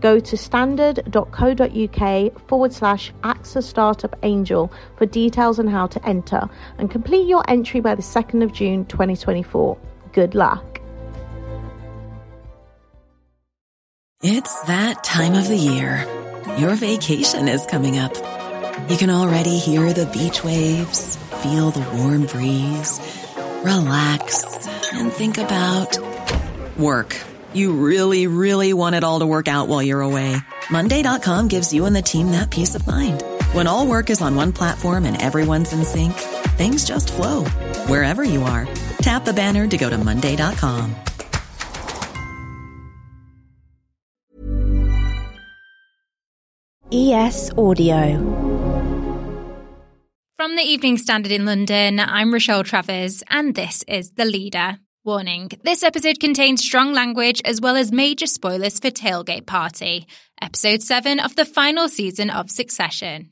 Go to standard.co.uk forward slash AXA Startup Angel for details on how to enter and complete your entry by the 2nd of June 2024. Good luck. It's that time of the year. Your vacation is coming up. You can already hear the beach waves, feel the warm breeze, relax, and think about work. You really, really want it all to work out while you're away. Monday.com gives you and the team that peace of mind. When all work is on one platform and everyone's in sync, things just flow wherever you are. Tap the banner to go to Monday.com. ES Audio. From the Evening Standard in London, I'm Rochelle Travers, and this is The Leader. Warning this episode contains strong language as well as major spoilers for Tailgate Party, episode 7 of the final season of Succession.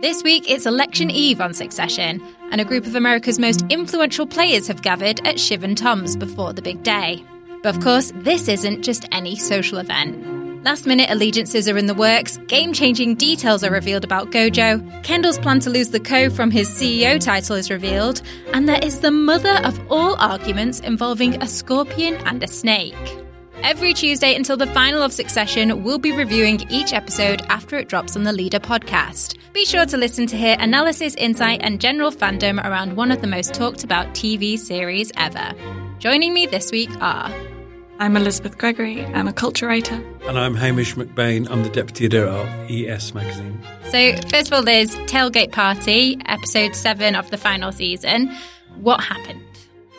This week, it's election eve on Succession, and a group of America's most influential players have gathered at Shiv and Tom's before the big day. But of course, this isn't just any social event. Last minute allegiances are in the works, game changing details are revealed about GoJo, Kendall's plan to lose the co from his CEO title is revealed, and there is the mother of all arguments involving a scorpion and a snake. Every Tuesday until the final of Succession, we'll be reviewing each episode after it drops on the Leader podcast. Be sure to listen to hear analysis, insight, and general fandom around one of the most talked about TV series ever. Joining me this week are I'm Elizabeth Gregory. I'm a culture writer. And I'm Hamish MacBain. I'm the deputy editor of ES Magazine. So, first of all, there's Tailgate Party, episode seven of the final season. What happened?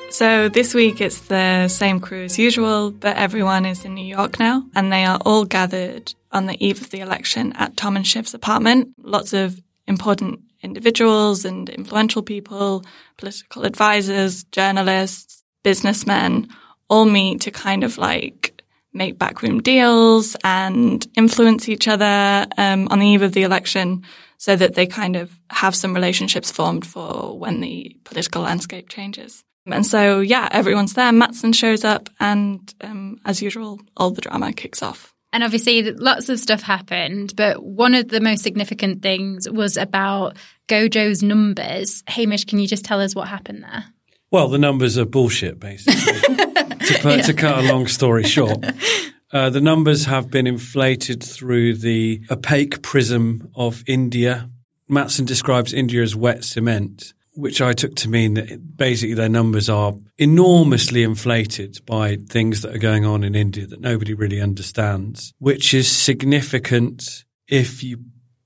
So, this week it's the same crew as usual, but everyone is in New York now, and they are all gathered on the eve of the election at Tom and Shiv's apartment. Lots of important individuals and influential people, political advisors, journalists, businessmen all meet to kind of like make backroom deals and influence each other um, on the eve of the election so that they kind of have some relationships formed for when the political landscape changes. And so, yeah, everyone's there. Matsson shows up, and um, as usual, all the drama kicks off. And obviously, lots of stuff happened, but one of the most significant things was about GoJo's numbers. Hamish, can you just tell us what happened there? Well, the numbers are bullshit, basically. to, put, yeah. to, cut a long story short, uh, the numbers have been inflated through the opaque prism of India. Matsson describes India as wet cement, which I took to mean that basically their numbers are enormously inflated by things that are going on in India that nobody really understands, which is significant if you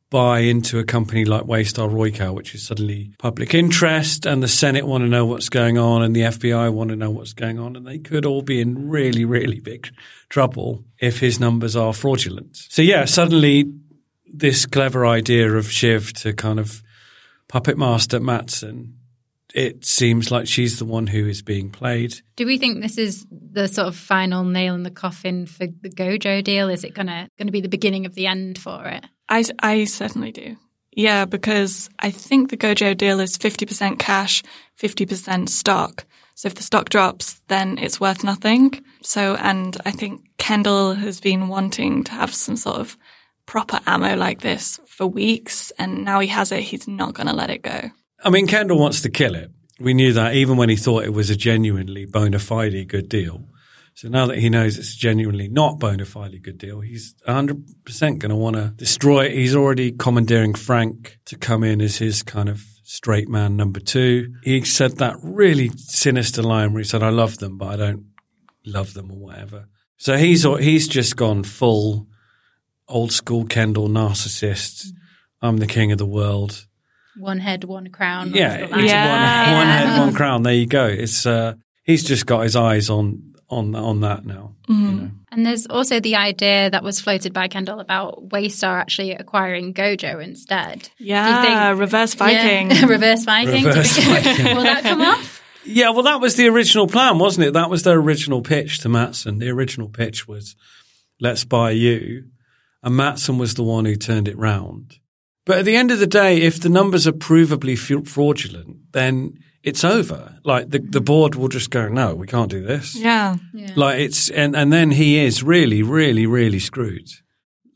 buy into a company like Waystar Royco, which is suddenly public interest, and the Senate want to know what's going on, and the FBI want to know what's going on, and they could all be in really, really big trouble if his numbers are fraudulent. So yeah, suddenly this clever idea of Shiv to kind of puppet master Matsson it seems like she's the one who is being played. Do we think this is the sort of final nail in the coffin for the GoJo deal? Is it gonna gonna be the beginning of the end for it? I, I certainly do. Yeah, because I think the GoJo deal is 50% cash, 50% stock. So if the stock drops, then it's worth nothing. So, and I think Kendall has been wanting to have some sort of proper ammo like this for weeks. And now he has it. He's not going to let it go. I mean, Kendall wants to kill it. We knew that even when he thought it was a genuinely bona fide good deal. So now that he knows it's genuinely not bona fide good deal, he's 100% going to want to destroy it. He's already commandeering Frank to come in as his kind of straight man number two. He said that really sinister line where he said, I love them, but I don't love them or whatever. So he's, he's just gone full old school Kendall narcissist. I'm the king of the world. One head, one crown. Yeah, yeah. One, one, head, one crown. There you go. It's uh, he's just got his eyes on on on that now. Mm-hmm. You know. And there's also the idea that was floated by Kendall about Waystar actually acquiring GoJo instead. Do you Yeah, think- reverse Viking. Yeah, reverse Viking. Reverse think- Viking. Will that come off? Yeah, well, that was the original plan, wasn't it? That was their original pitch to Matsson. The original pitch was, let's buy you. And Matsson was the one who turned it round. But at the end of the day, if the numbers are provably fraudulent, then it's over. Like the, the board will just go, no, we can't do this. Yeah. Like it's, and, and then he is really, really, really screwed.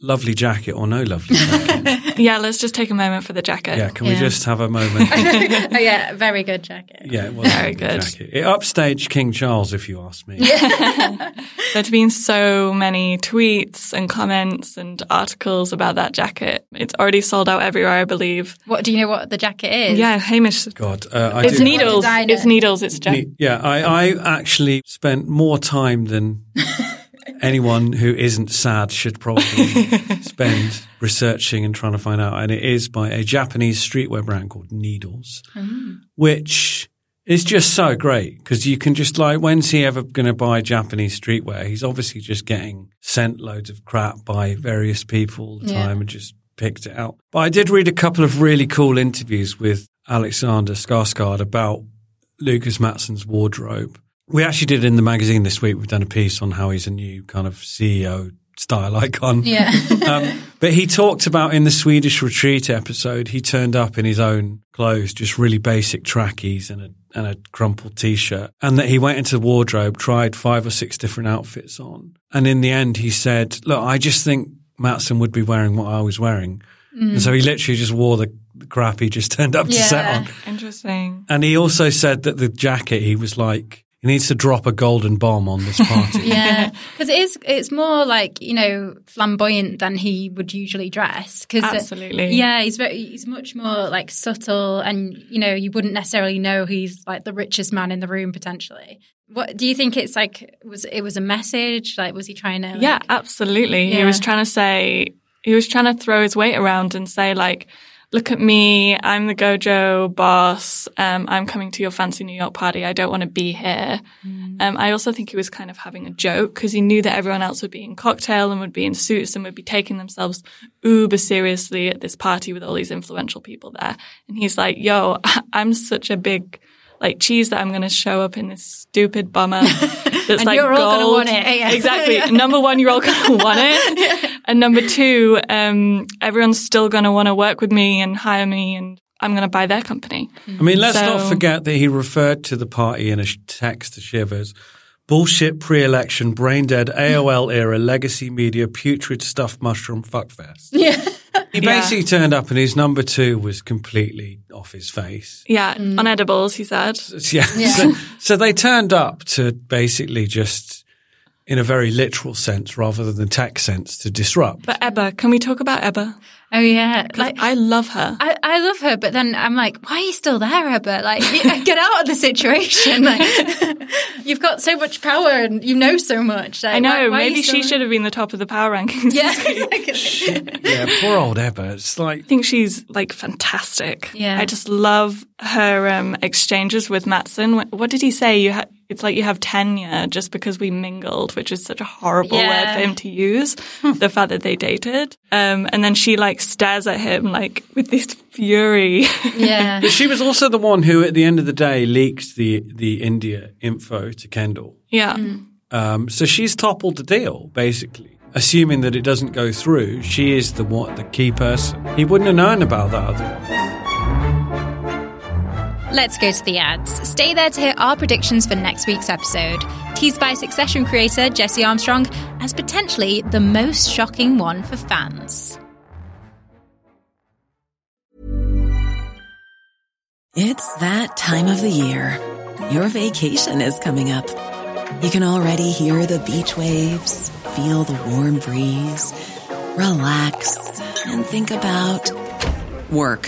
Lovely jacket or no lovely jacket. Yeah, let's just take a moment for the jacket. yeah, can we just have a moment? oh yeah, very good jacket. Yeah, it was Very lovely good. Jacket. It upstaged King Charles, if you ask me. There's been so many tweets and comments and articles about that jacket. It's already sold out everywhere, I believe. What do you know? What the jacket is? Yeah, Hamish. God, uh, I It's did- needles. It's needles. It's jacket. Ne- Yeah, I, I actually spent more time than anyone who isn't sad should probably spend researching and trying to find out. And it is by a Japanese streetwear brand called Needles, hmm. which is just so great because you can just like, when's he ever going to buy Japanese streetwear? He's obviously just getting sent loads of crap by various people all the Yeah. time and just picked it out. But I did read a couple of really cool interviews with Alexander Skarsgård about Lukas Matsson's wardrobe. We actually did it in the magazine this week. We've done a piece on how he's a new kind of CEO style icon. Yeah. Um, but he talked about in the Swedish retreat episode, he turned up in his own clothes, just really basic trackies and a and a crumpled t-shirt, and that he went into the wardrobe, tried five or six different outfits on, and in the end, he said, "Look, I just think Matsson would be wearing what I was wearing," and so he literally just wore the, the crap he just turned up to set on. Interesting. And he also said that the jacket, he was like, he needs to drop a golden bomb on this party. Yeah, because it is. It's more like you know flamboyant than he would usually dress. Cause uh, Absolutely. yeah, he's very. He's much more like subtle, and you know you wouldn't necessarily know he's like the richest man in the room potentially. What do you think? It's like was it was a message? Like was he trying to? Like, Yeah, absolutely. He was trying to say, he was trying to throw his weight around and say, like, look at me. I'm the GoJo boss. Um, I'm coming to your fancy New York party. I don't want to be here. Um, I also think he was kind of having a joke because he knew that everyone else would be in cocktail and would be in suits and would be taking themselves uber seriously at this party with all these influential people there. And he's like, yo, I'm such a big, like cheese that I'm going to show up in this stupid bummer that's And like you're all gonna gold. want it, yeah. Exactly. Number one, you're all going to want it. And number two, um, everyone's still going to want to work with me and hire me and I'm going to buy their company. I mean, let's not forget that he referred to the party in a text to Shiv as. Bullshit pre-election, brain dead, AOL era, legacy media, putrid stuffed mushroom fuckfest. Yeah. He basically turned up and his number two was completely off his face. Yeah. Mm. On edibles, he said. Yeah. So, so they turned up to basically just, in a very literal sense rather than the tech sense, to disrupt. But Ebba, can we talk about Ebba? Oh yeah, Like I love her. I, I love her, but then I'm like, why are you still there, Ebba? Like, get out of the situation. Like, you've got so much power and you know so much. Like, I know. why- why maybe she there? should have been the top of the power rankings. Yeah. yeah, poor old Ebba. It's like, I think she's like fantastic. Yeah. I just love her um, exchanges with Matsson. What, what did he say? You ha- it's like you have tenure just because we mingled, which is such a horrible word for him to use. the fact that they dated, um, and then she like stares at him like with this fury. yeah. But she was also the one who, at the end of the day, leaked the the India info to Kendall. yeah, Um, so she's toppled the deal, basically. Assuming that it doesn't go through, she is the one, the key person. He wouldn't have known about that otherwise. Let's go to the ads. Stay there to hear our predictions for next week's episode. Teased by Succession creator Jesse Armstrong as potentially the most shocking one for fans. It's that time of the year. Your vacation is coming up. You can already hear the beach waves, feel the warm breeze, relax, and think about work.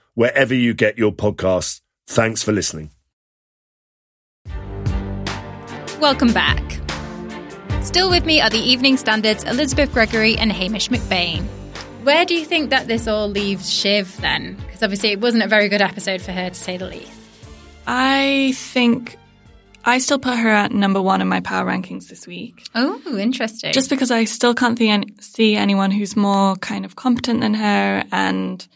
wherever you get your podcasts. Thanks for listening. Welcome back. Still with me are the Evening Standards Elizabeth Gregory and Hamish MacBain. Where do you think that this all leaves Shiv then? Because obviously it wasn't a very good episode for her to say the least. I think I still put her at number one in my power rankings this week. Oh, interesting. Just because I still can't see anyone who's more kind of competent than her. And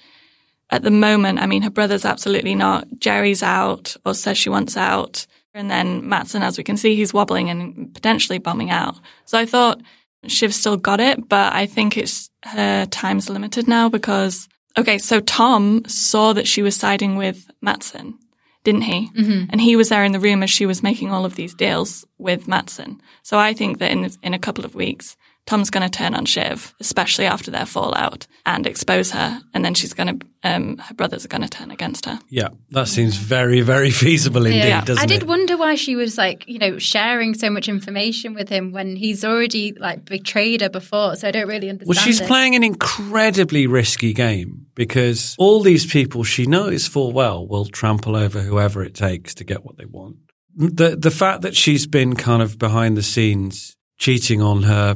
at the moment, I mean, her brother's absolutely not. Gerri's out or says she wants out. And then Matsson, as we can see, he's wobbling and potentially bombing out. So I thought Shiv's still got it, but I think it's her time's limited now because, okay, so Tom saw that she was siding with Matsson, didn't he? Mm-hmm. And he was there in the room as she was making all of these deals with Matson. So I think that in in a couple of weeks, Tom's going to turn on Shiv, especially after their fallout, and expose her. And then she's going to, um, her brothers are going to turn against her. Yeah, that seems very, very feasible indeed, yeah. doesn't I did it? wonder why she was like, you know, sharing so much information with him when he's already like betrayed her before. So I don't really understand. Well, she's it. playing an incredibly risky game because all these people she knows full well will trample over whoever it takes to get what they want. The the fact that she's been kind of behind the scenes cheating on her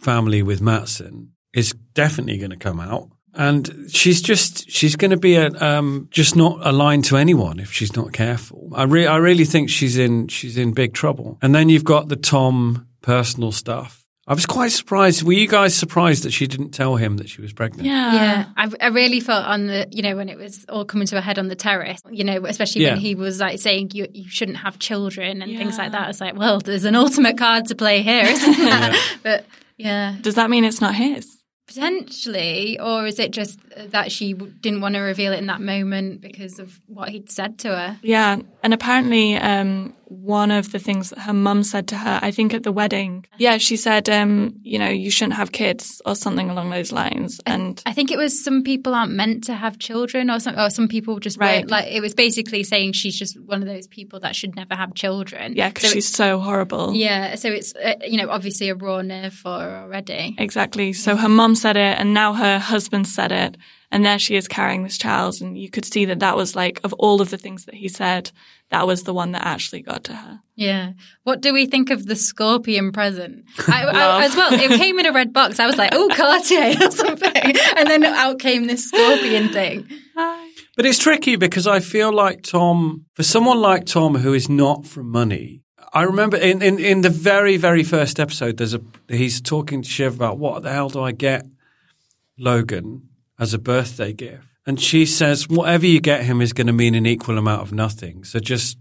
family with Matsson is definitely going to come out. And she's just, she's going to be a, um, just not aligned to anyone if she's not careful. I really, I really think she's in, she's in big trouble. And then you've got the Tom personal stuff. I was quite surprised. Were you guys surprised that she didn't tell him that she was pregnant? Yeah. Yeah. I, I really felt on the, you know, when it was all coming to a head on the terrace, you know, especially yeah. when he was like saying you, you shouldn't have children and yeah. things like that. It's like, well, there's an ultimate card to play here, isn't there? yeah. But yeah. Does that mean it's not his? Potentially, or is it just that she didn't want to reveal it in that moment because of what he'd said to her? Yeah, and apparently, um, one of the things that her mum said to her, I think at the wedding, yeah, she said, um, you know, you shouldn't have kids or something along those lines. And I, I think it was some people aren't meant to have children, or some, or some people just right. like it was basically saying she's just one of those people that should never have children. Yeah, because so she's so horrible. Yeah, so it's uh, you know obviously a raw nerve for her already. Exactly. So her mum said it, and now her husband said it, and there she is carrying this child, and you could see that that was like of all of the things that he said, that was the one that actually got to her. Yeah. What do we think of the scorpion present? I, I, as well, it came in a red box. I was like, oh, Cartier or something, and then out came this scorpion thing. But it's tricky because I feel like Tom, for someone like Tom who is not from money, I remember in, in, in the very, very first episode, there's a he's talking to Shiv about what the hell do I get Logan as a birthday gift? And she says, whatever you get him is going to mean an equal amount of nothing. So just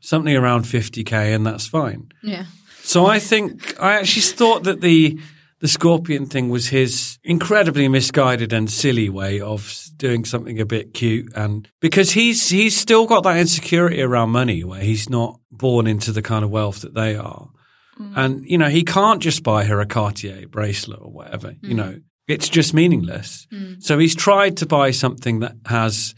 something around 50k and that's fine. Yeah. So I think I actually thought that the the scorpion thing was his incredibly misguided and silly way of doing something a bit cute and because he's he's still got that insecurity around money where he's not born into the kind of wealth that they are. Mm. And you know, he can't just buy her a Cartier bracelet or whatever, mm. you know. It's just meaningless. Mm. So he's tried to buy something that has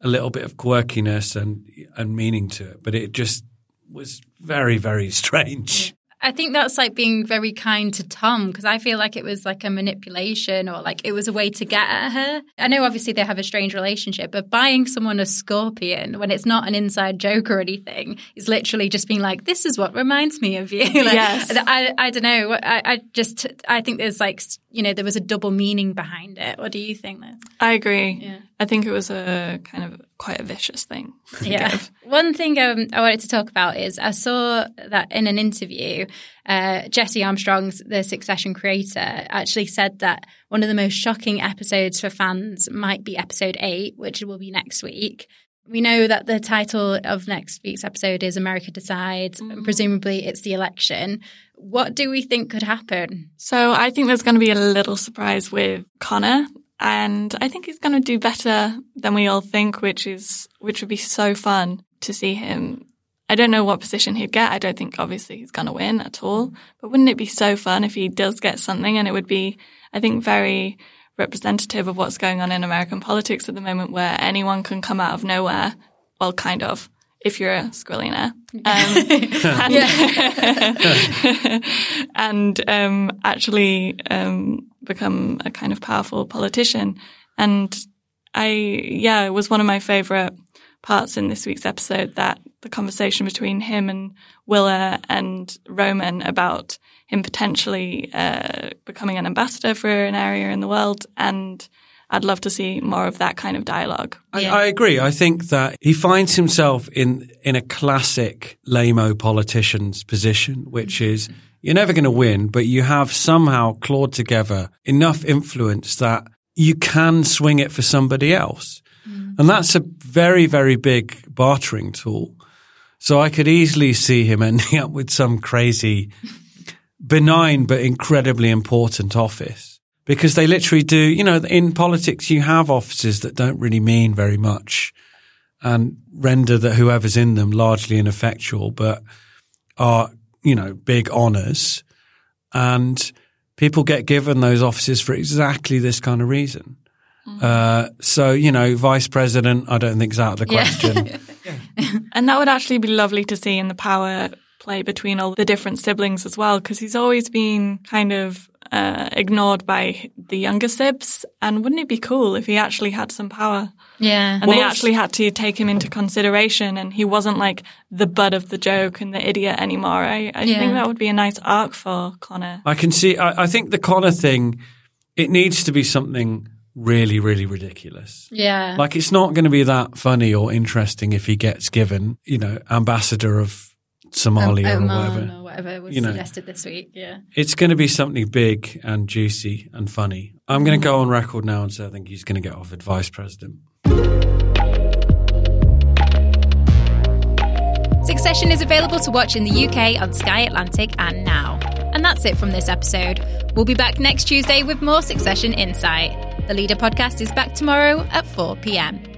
a little bit of quirkiness and and meaning to it, but it just was very very strange. I think that's like being very kind to Tom because I feel like it was like a manipulation or like it was a way to get at her. I know obviously they have a strange relationship, but buying someone a scorpion when it's not an inside joke or anything is literally just being like, this is what reminds me of you. like, yes. I, I don't know. I, I just, I think there's like, you know, there was a double meaning behind it. What do you think then? I agree. Yeah. I think it was a kind of quite a vicious thing. Yeah. One thing um, I wanted to talk about is I saw that in an interview, uh, Jesse Armstrong's the Succession creator actually said that one of the most shocking episodes for fans might be episode eight, which will be next week. We know that the title of next week's episode is America Decides, mm. and presumably it's the election. What do we think could happen? So I think there's going to be a little surprise with Connor and I think he's going to do better than we all think, which is which would be so fun to see him. I don't know what position he'd get. I don't think obviously he's going to win at all. But wouldn't it be so fun if he does get something? And it would be, I think, very representative of what's going on in American politics at the moment, where anyone can come out of nowhere. Well, kind of if you're a squillionaire. Um, and, and um, actually um, become a kind of powerful politician. And I, yeah, it was one of my favorite parts in this week's episode that the conversation between him and Willa and Roman about him potentially uh, becoming an ambassador for an area in the world and I'd love to see more of that kind of dialogue. I, I, agree. I think that he finds himself in in a classic lamo politician's position, which is you're never going to win, but you have somehow clawed together enough influence that you can swing it for somebody else. Mm. And that's a very, very big bartering tool. So I could easily see him ending up with some crazy, benign, but incredibly important office because they literally do, you know, in politics, you have offices that don't really mean very much and render that whoever's in them largely ineffectual, but are, you know, big honors. And people get given those offices for exactly this kind of reason. Mm-hmm. Uh, so, you know, vice president, I don't think is out of the question. Yeah. and that would actually be lovely to see in the power play between all the different siblings as well, because he's always been kind of uh, ignored by the younger sibs. And wouldn't it be cool if he actually had some power? Yeah. And well, they actually had to take him into consideration and he wasn't like the butt of the joke and the idiot anymore. I, I yeah. think that would be a nice arc for Connor. I can see, I, I think the Connor thing, it needs to be something really, really ridiculous. Yeah. Like it's not going to be that funny or interesting if he gets given, you know, ambassador of Somalia um, or whatever. Or whatever was you know, suggested this week. Yeah. It's going to be something big and juicy and funny. I'm going to go on record NOW and say I think he's going to get offered vice president. Succession is available to watch in the UK on Sky Atlantic and now. And that's it from this episode. We'll be back next Tuesday with more Succession Insight. The Leader podcast is back tomorrow at 4 pm.